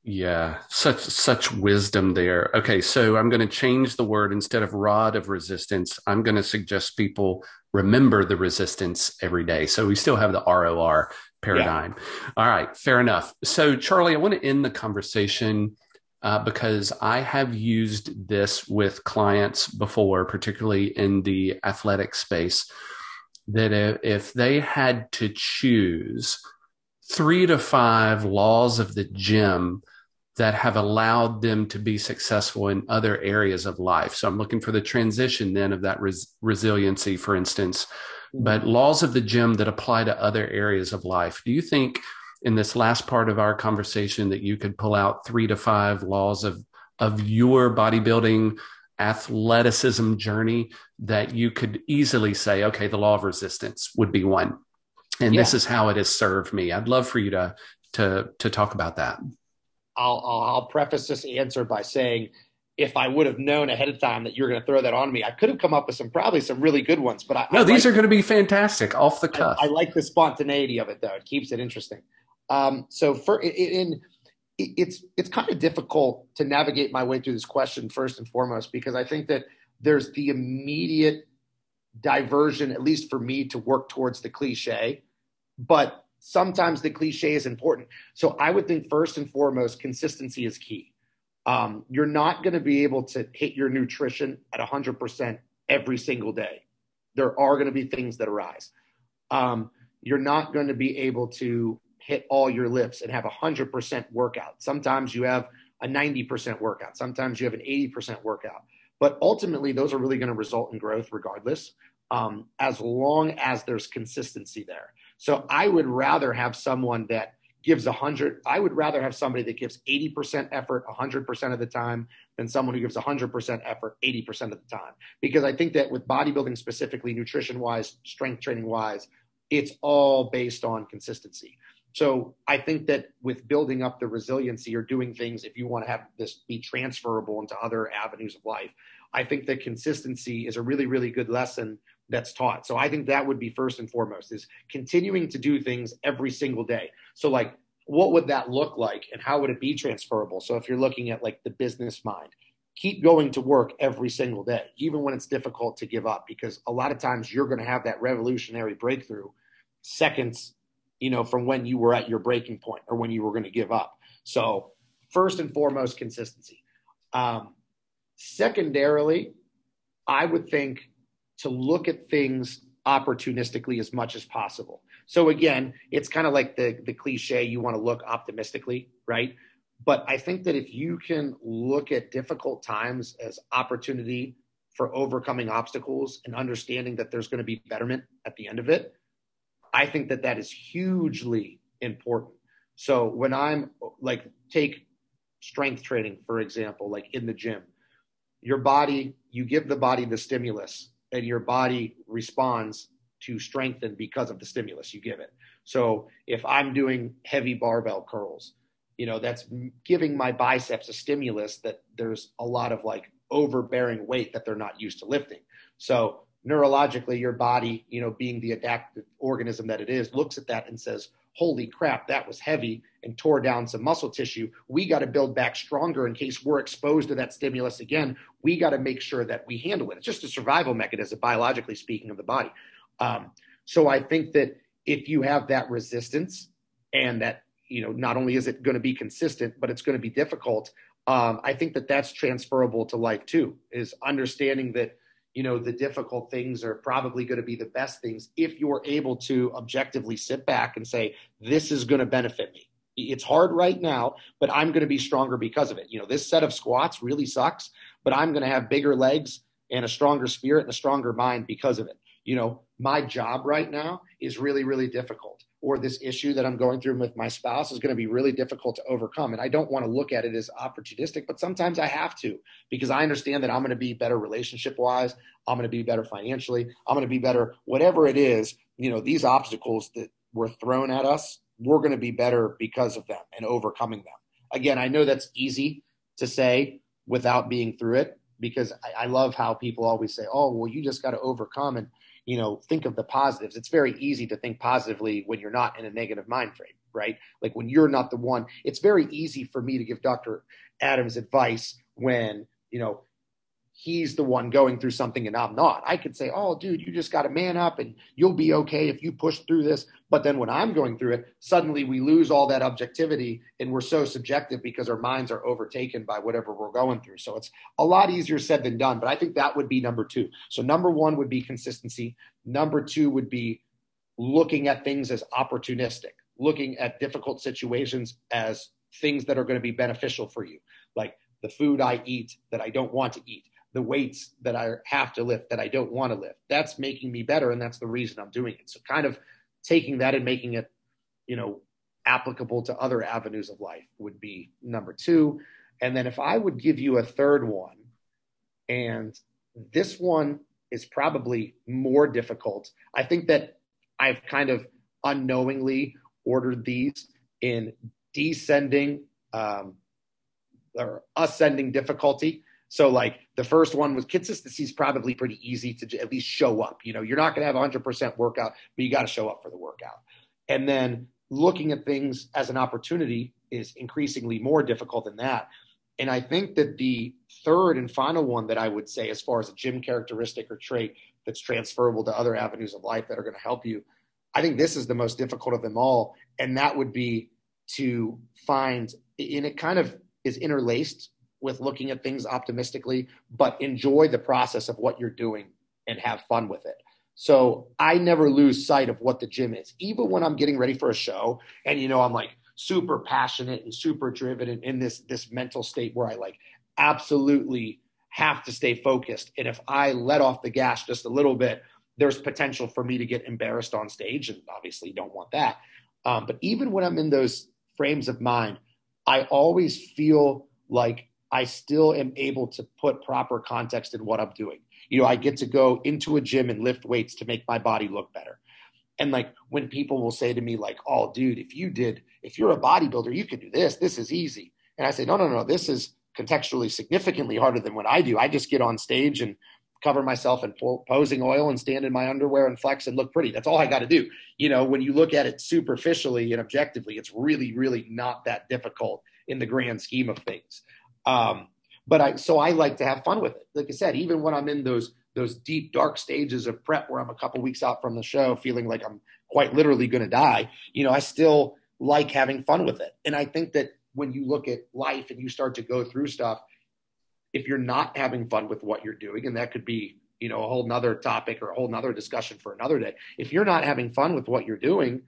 Speaker 1: Yeah, such such wisdom there. Okay, so I'm going to change the word instead of rod of resistance. I'm going to suggest people remember the resistance every day. So we still have the ROR paradigm. Yeah. All right, fair enough. So Charlie, I want to end the conversation uh, because I have used this with clients before, particularly in the athletic space. That if, they had to choose three to five laws of the gym that have allowed them to be successful in other areas of life. So I'm looking for the transition then of that res- resiliency, for instance. But laws of the gym that apply to other areas of life. Do you think in this last part of our conversation that you could pull out three to five laws of, of your bodybuilding athleticism journey that you could easily say, okay, the law of resistance would be one. And yeah. this is how it has served me. I'd love for you to, to, to talk about that.
Speaker 2: I'll, I'll, I'll preface this answer by saying if I would have known ahead of time that you're going to throw that on me, I could have come up with some probably some really good ones. But I,
Speaker 1: no,
Speaker 2: I
Speaker 1: these like, are going to be fantastic off the cuff.
Speaker 2: I, I, like the spontaneity of it though; it keeps it interesting. Um, so for in, it's it's kind of difficult to navigate my way through this question first and foremost because I think that there's the immediate diversion, at least for me, to work towards the cliche, but sometimes the cliche is important. So I would think first and foremost, consistency is key. Um, you're not going to be able to hit your nutrition at 100% every single day. There are going to be things that arise. Um, you're not going to be able to hit all your lifts and have a 100% workout. Sometimes you have a 90% workout. Sometimes you have an 80% workout. But ultimately, those are really going to result in growth regardless, um, as long as there's consistency there. So I would rather have someone that gives 100 i would rather have somebody that gives 80% effort 100% of the time than someone who gives 100% effort 80% of the time. Because i think that with bodybuilding specifically nutrition wise strength training wise it's all based on consistency. So i think that with building up the resiliency or doing things if you want to have this be transferable into other avenues of life i think that consistency is a really really good lesson that's taught. So I think that would be first and foremost is continuing to do things every single day. So like what would that look like and how would it be transferable? So if you're looking at like the business mind, keep going to work every single day, even when it's difficult to give up, because a lot of times you're going to have that revolutionary breakthrough seconds, you know, from when you were at your breaking point or when you were going to give up. So first and foremost, consistency. Um, secondarily, I would think to look at things opportunistically as much as possible. So again, it's kind of like the the cliche you want to look optimistically, right? But I think that if you can look at difficult times as opportunity for overcoming obstacles and understanding that there's going to be betterment at the end of it, I think that that is hugely important. So when I'm like take strength training for example, like in the gym, your body, you give the body the stimulus and your body responds to strengthen because of the stimulus you give it. So if I'm doing heavy barbell curls, you know, that's giving my biceps a stimulus that there's a lot of like overbearing weight that they're not used to lifting. So neurologically, your body, you know, being the adaptive organism that it is, looks at that and says, holy crap, that was heavy and tore down some muscle tissue. We got to build back stronger in case we're exposed to that stimulus again. We got to make sure that we handle it. It's just a survival mechanism, biologically speaking, of the body. Um, so I think that if you have that resistance and that, you know, not only is it going to be consistent, but it's going to be difficult. Um, I think that that's transferable to life too, is understanding that you know the difficult things are probably going to be the best things if you're able to objectively sit back and say this is going to benefit me. It's hard right now but i'm going to be stronger because of it. You know this set of squats really sucks but i'm going to have bigger legs and a stronger spirit and a stronger mind because of it. You know my job right now is really really difficult or this issue that I'm going through with my spouse is going to be really difficult to overcome. And I don't want to look at it as opportunistic, but sometimes I have to because I understand that I'm going to be better relationship wise. I'm going to be better financially. I'm going to be better, whatever it is. You know, these obstacles that were thrown at us, we're going to be better because of them. and overcoming them. Again, I know that's easy to say without being through it because I, I love how people always say, "Oh, well, you just got to overcome and you know think of the positives." It's very easy to think positively when you're not in a negative mind frame, right? Like when you're not the one. It's very easy for me to give Dr. Adams advice when you know he's the one going through something and I'm not. I could say, "Oh, dude, you just got to man up and you'll be okay if you push through this." But then when I'm going through it, suddenly we lose all that objectivity and we're so subjective because our minds are overtaken by whatever we're going through. So it's a lot easier said than done, but I think that would be number 2. So number 1 would be consistency. Number 2 would be looking at things as opportunistic, looking at difficult situations as things that are going to be beneficial for you. Like the food I eat that I don't want to eat the weights that I have to lift that I don't want to lift. That's making me better, and that's the reason I'm doing it. So, kind of taking that and making it, you know, applicable to other avenues of life would be number two. And then, if I would give you a third one, and this one is probably more difficult, I think that I've kind of unknowingly ordered these in descending um, or ascending difficulty. So like the first one was consistency is probably pretty easy to at least show up. You know, you're not going to have 100% workout, but you got to show up for the workout. And then looking at things as an opportunity is increasingly more difficult than that. And I think that the third and final one that I would say, as far as a gym characteristic or trait that's transferable to other avenues of life that are going to help you, I think this is the most difficult of them all. And that would be to find, and it kind of is interlaced with looking at things optimistically, but enjoy the process of what you're doing and have fun with it. So I never lose sight of what the gym is, even when I'm getting ready for a show and you know I'm like super passionate and super driven and in this this mental state where I like absolutely have to stay focused. And if I let off the gas just a little bit, there's potential for me to get embarrassed on stage, and obviously don't want that. Um, but even when I'm in those frames of mind, I always feel like I still am able to put proper context in what I'm doing. You know, I get to go into a gym and lift weights to make my body look better. And like when people will say to me, like, oh, dude, if you did, if you're a bodybuilder, you could do this. This is easy. And I say, no, no, no, this is contextually significantly harder than what I do. I just get on stage and cover myself in posing oil and stand in my underwear and flex and look pretty. That's all I got to do. You know, when you look at it superficially and objectively, it's really, really not that difficult in the grand scheme of things. Um, but I so I like to have fun with it. Like I said, even when I'm in those those deep dark stages of prep where I'm a couple weeks out from the show, feeling like I'm quite literally going to die, you know, I still like having fun with it. And I think that when you look at life and you start to go through stuff, if you're not having fun with what you're doing, and that could be, you know, a whole nother topic or a whole nother discussion for another day. If you're not having fun with what you're doing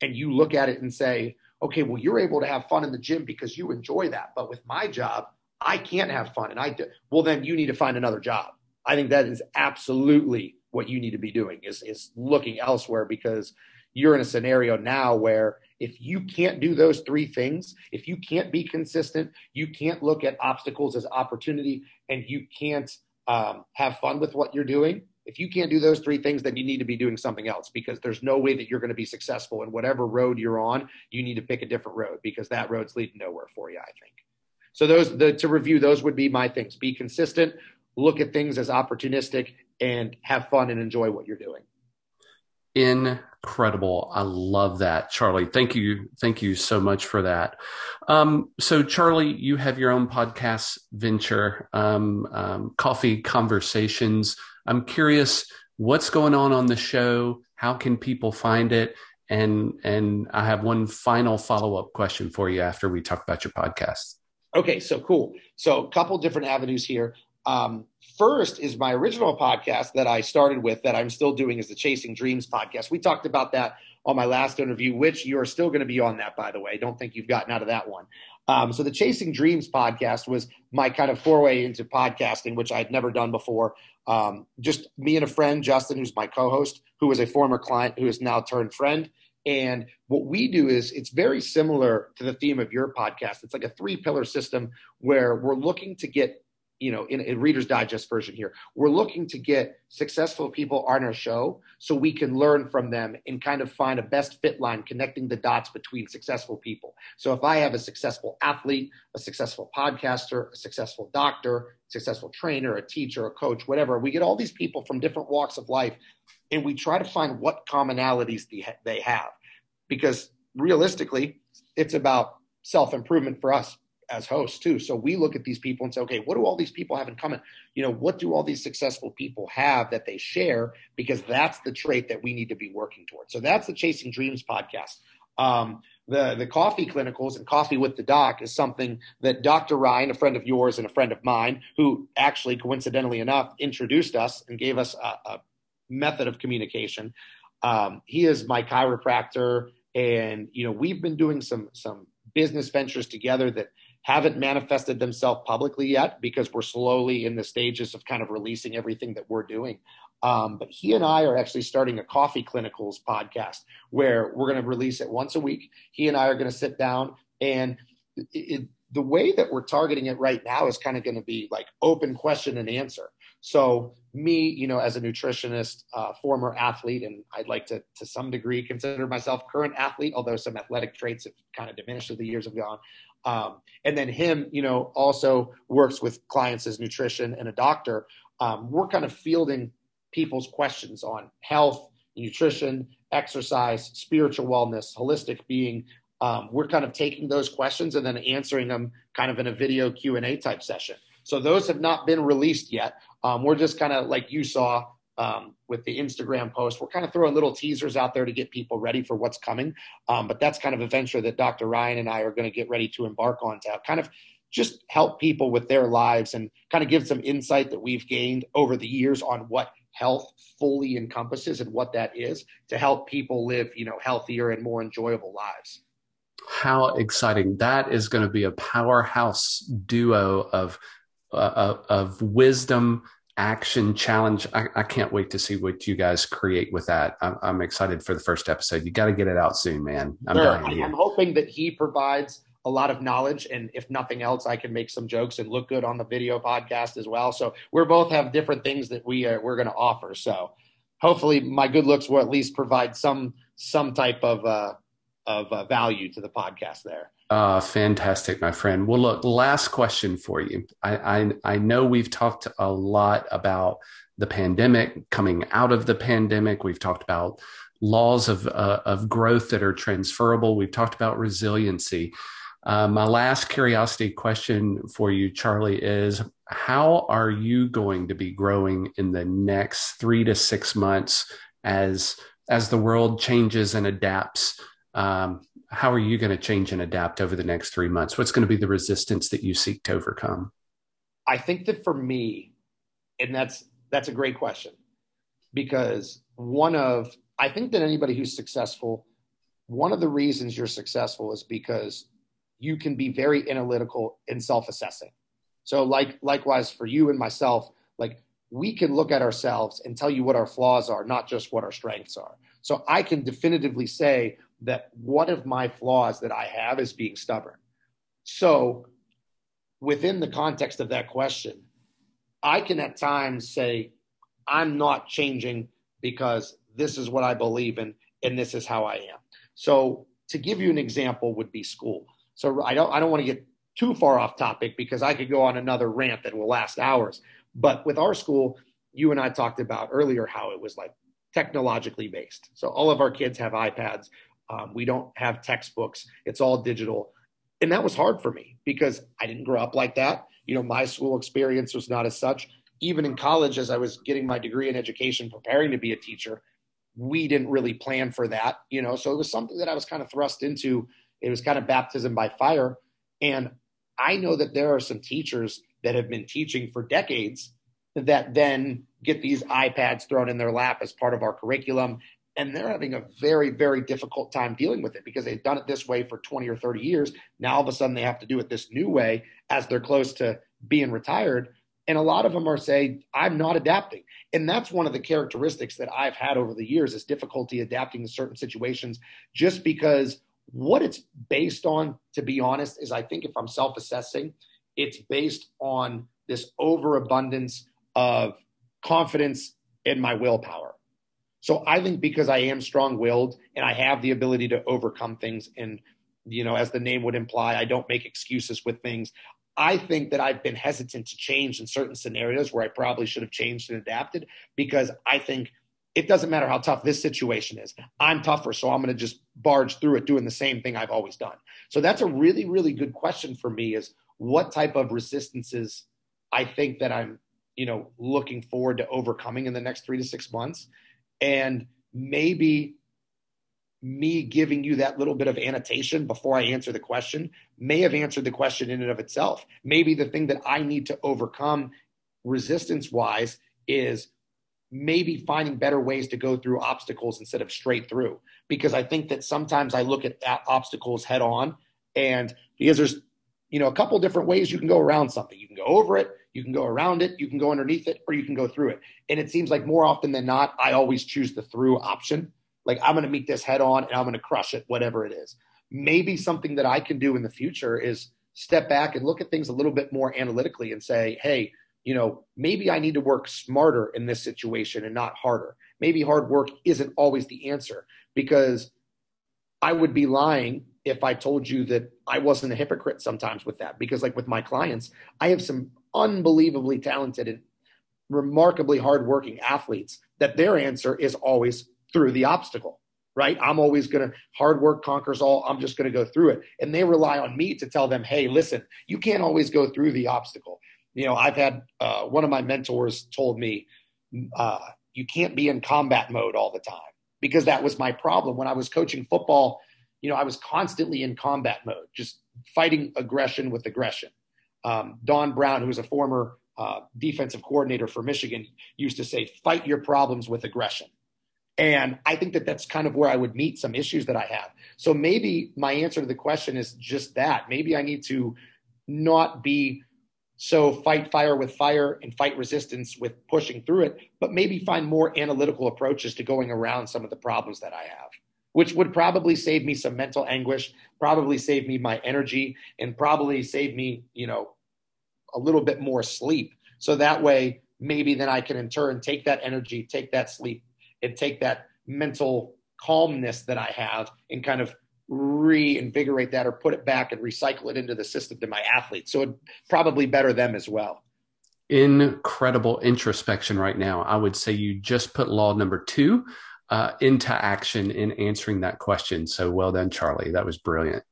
Speaker 2: and you look at it and say, okay, well, you're able to have fun in the gym because you enjoy that. But with my job, I can't have fun and I do. Well, then you need to find another job. I think that is absolutely what you need to be doing is, is looking elsewhere because you're in a scenario now where if you can't do those three things, if you can't be consistent, you can't look at obstacles as opportunity and you can't um, have fun with what you're doing. If you can't do those three things, then you need to be doing something else because there's no way that you're going to be successful in whatever road you're on. You need to pick a different road because that road's leading nowhere for you, I think. So those the, to review, those would be my things. Be consistent, look at things as opportunistic, and have fun and enjoy what you're doing.
Speaker 1: Incredible. I love that, Charlie. Thank you. Thank you so much for that. Um, so, Charlie, you have your own podcast venture, um, um, Coffee Conversations. I'm curious what's going on on the show. How can people find it? And and I have one final follow up question for you after we talk about your podcast.
Speaker 2: Okay, so cool. So a couple different avenues here. Um, first is my original podcast that I started with that I'm still doing is the Chasing Dreams podcast. We talked about that on my last interview, which you are still going to be on that, by the way. Don't think you've gotten out of that one. Um, so the Chasing Dreams podcast was my kind of foray into podcasting, which I'd never done before. Um, just me and a friend, Justin, who's my co-host, who was a former client who is now turned friend. And what we do is it's very similar to the theme of your podcast. It's like a three pillar system where we're looking to get you know, in a Reader's Digest version here. We're looking to get successful people on our show so we can learn from them and kind of find a best fit line connecting the dots between successful people. So if I have a successful athlete, a successful podcaster, a successful doctor, successful trainer, a teacher, a coach, whatever, we get all these people from different walks of life and we try to find what commonalities they have. Because realistically, it's about self improvement for us as hosts too. So we look at these people and say, okay, what do all these people have in common? You know, what do all these successful people have that they share? Because that's the trait that we need to be working towards. So that's the Chasing Dreams podcast. Um, the the coffee clinicals and coffee with the doc is something that Dr. Ryan, a friend of yours and a friend of mine, who actually coincidentally enough introduced us and gave us a, a method of communication. Um, he is my chiropractor, and you know we've been doing some some business ventures together that haven't manifested themselves publicly yet because we're slowly in the stages of kind of releasing everything that we're doing. Um, but he and I are actually starting a coffee clinicals podcast where we're going to release it once a week. He and I are going to sit down and it, it, the way that we're targeting it right now is kind of going to be like open question and answer. So me, you know, as a nutritionist, uh, former athlete, and I'd like to, to some degree, consider myself current athlete, although some athletic traits have kind of diminished as the years have gone. Um, and then him, you know, also works with clients as nutrition and a doctor. Um, we're kind of fielding people's questions on health, nutrition, exercise, spiritual wellness, holistic being. Um, we're kind of taking those questions and then answering them kind of in a video Q and A type session. So those have not been released yet. Um, we're just kind of like you saw um, with the Instagram post. We're kind of throwing little teasers out there to get people ready for what's coming. Um, but that's kind of a venture that Dr. Ryan and I are going to get ready to embark on to kind of just help people with their lives and kind of give some insight that we've gained over the years on what health fully encompasses and what that is to help people live, you know, healthier and more enjoyable lives.
Speaker 1: How exciting. That is going to be a powerhouse duo of uh, of wisdom action challenge. I, I, can't wait to see what you guys create with that. I'm, I'm excited for the first episode. You got to get it out soon, man. I'm,
Speaker 2: sure. I'm hoping that he provides a lot of knowledge, and if nothing else, I can make some jokes and look good on the video podcast as well. So we're both have different things that we are, we're going to offer. So hopefully, my good looks will at least provide some some type of uh, of uh, value to the podcast there.
Speaker 1: Uh, fantastic, my friend. Well, look, last question for you. I, I, I know we've talked a lot about the pandemic, coming out of the pandemic. We've talked about laws of, uh, of growth that are transferable. We've talked about resiliency. Uh, my last curiosity question for you, Charlie, is how are you going to be growing in the next three to six months as as the world changes and adapts? Um, how are you going to change and adapt over the next three months? What's going to be the resistance that you seek to overcome?
Speaker 2: I think that for me, and that's that's a great question because one of I think that anybody who's successful, one of the reasons you're successful is because you can be very analytical and self-assessing. So like likewise for you and myself, like we can look at ourselves and tell you what our flaws are, not just what our strengths are. So I can definitively say that one of my flaws that I have is being stubborn. So, within the context of that question, I can at times say, I'm not changing because this is what I believe in and this is how I am. So, to give you an example, would be school. So, I don't, I don't want to get too far off topic because I could go on another rant that will last hours. But with our school, you and I talked about earlier how it was like technologically based. So all of our kids have iPads. Um, we don't have textbooks. It's all digital. And that was hard for me because I didn't grow up like that. You know, my school experience was not as such. Even in college, as I was getting my degree in education, preparing to be a teacher, we didn't really plan for that, you know. So it was something that I was kind of thrust into. It was kind of baptism by fire. And I know that there are some teachers that have been teaching for decades that then get these iPads thrown in their lap as part of our curriculum. And they're having a very very difficult time dealing with it because they've done it this way for 20 or 30 years. Now all of a sudden they have to do it this new way as they're close to being retired. And a lot of them are saying i'm not adapting. And that's one of the characteristics that i've had over the years is difficulty adapting to certain situations just because what it's based on to be honest is i think if i'm self-assessing it's based on this overabundance of confidence in my willpower. So I think because I am strong willed and I have the ability to overcome things, and, you know, as the name would imply, I don't make excuses with things. I think that I've been hesitant to change in certain scenarios where I probably should have changed and adapted because I think it doesn't matter how tough this situation is. I'm tougher, so I'm going to just barge through it doing the same thing I've always done. So that's a really, really good question for me is what type of resistances I think that I'm, you know, looking forward to overcoming in the next three to six months. And maybe me giving you that little bit of annotation before I answer the question may have answered the question in and of itself. Maybe the thing that I need to overcome resistance wise is maybe finding better ways to go through obstacles instead of straight through. Because I think that sometimes I look at obstacles head on, and because there's you know a couple different ways you can go around something. You can go over it, you can go around it, you can go underneath it, or you can go through it. And it seems like more often than not, I always choose the through option. Like I'm going to meet this head on and I'm going to crush it, whatever it is. Maybe something that I can do in the future is step back and look at things a little bit more analytically and say, hey, you know, maybe I need to work smarter in this situation and not harder. Maybe hard work isn't always the answer because I would be lying if I told you that I wasn't a hypocrite sometimes with that. Because, like with my clients, I have some unbelievably talented and remarkably hardworking athletes that their answer is always through the obstacle, right? I'm always going to hard work conquers all. I'm just going to go through it. And they rely on me to tell them, hey, listen, you can't always go through the obstacle you know, I've had uh, one of my mentors told me, uh, you can't be in combat mode all the time because that was my problem when I was coaching football. You know, I was constantly in combat mode, just fighting aggression with aggression. Um, Don Brown, who was a former uh, defensive coordinator for Michigan, used to say, fight your problems with aggression. And I think that that's kind of where I would meet some issues that I have. So maybe my answer to the question is just that. Maybe I need to not be so fight fire with fire and fight resistance with pushing through it, but maybe find more analytical approaches to going around some of the problems that I have, which would probably save me some mental anguish, probably save me my energy, and probably save me, you know, a little bit more sleep. So that way, maybe then I can in turn take that energy, take that sleep, and take that mental calmness that I have and kind of reinvigorate that or put it back and recycle it into the system to my athletes. So it probably better them as well.
Speaker 1: Incredible introspection right now. I would say you just put law number two uh, into action in answering that question. So well done, Charlie. That was brilliant.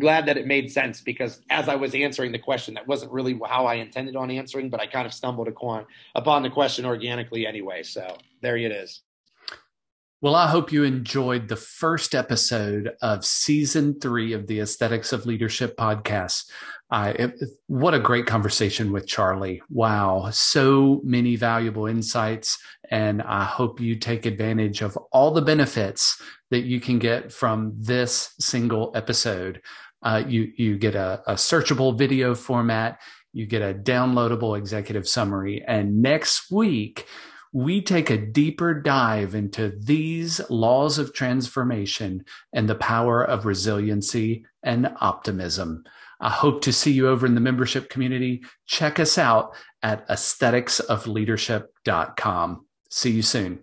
Speaker 2: Glad that it made sense because as I was answering the question, that wasn't really how I intended on answering, but I kind of stumbled upon the question organically anyway. So there it is.
Speaker 1: Well, I hope you enjoyed the first episode of season three of the Aesthetics of Leadership podcast. Uh, it, what a great conversation with Charlie. Wow. So many valuable insights. And I hope you take advantage of all the benefits that you can get from this single episode. Uh, you, you get a, a searchable video format. You get a downloadable executive summary. And next week, we take a deeper dive into these laws of transformation and the power of resiliency and optimism. I hope to see you over in the membership community. Check us out at aestheticsofleadership.com. See you soon.